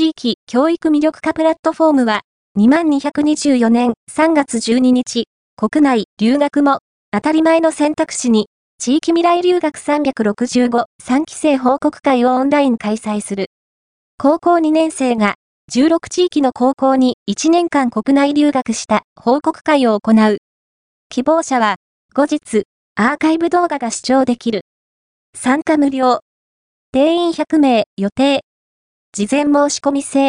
地域教育魅力化プラットフォームは、2224年3月12日、国内留学も当たり前の選択肢に、地域未来留学365 3期生報告会をオンライン開催する。高校2年生が16地域の高校に1年間国内留学した報告会を行う。希望者は後日アーカイブ動画が視聴できる。参加無料。定員100名予定。事前申し込み制。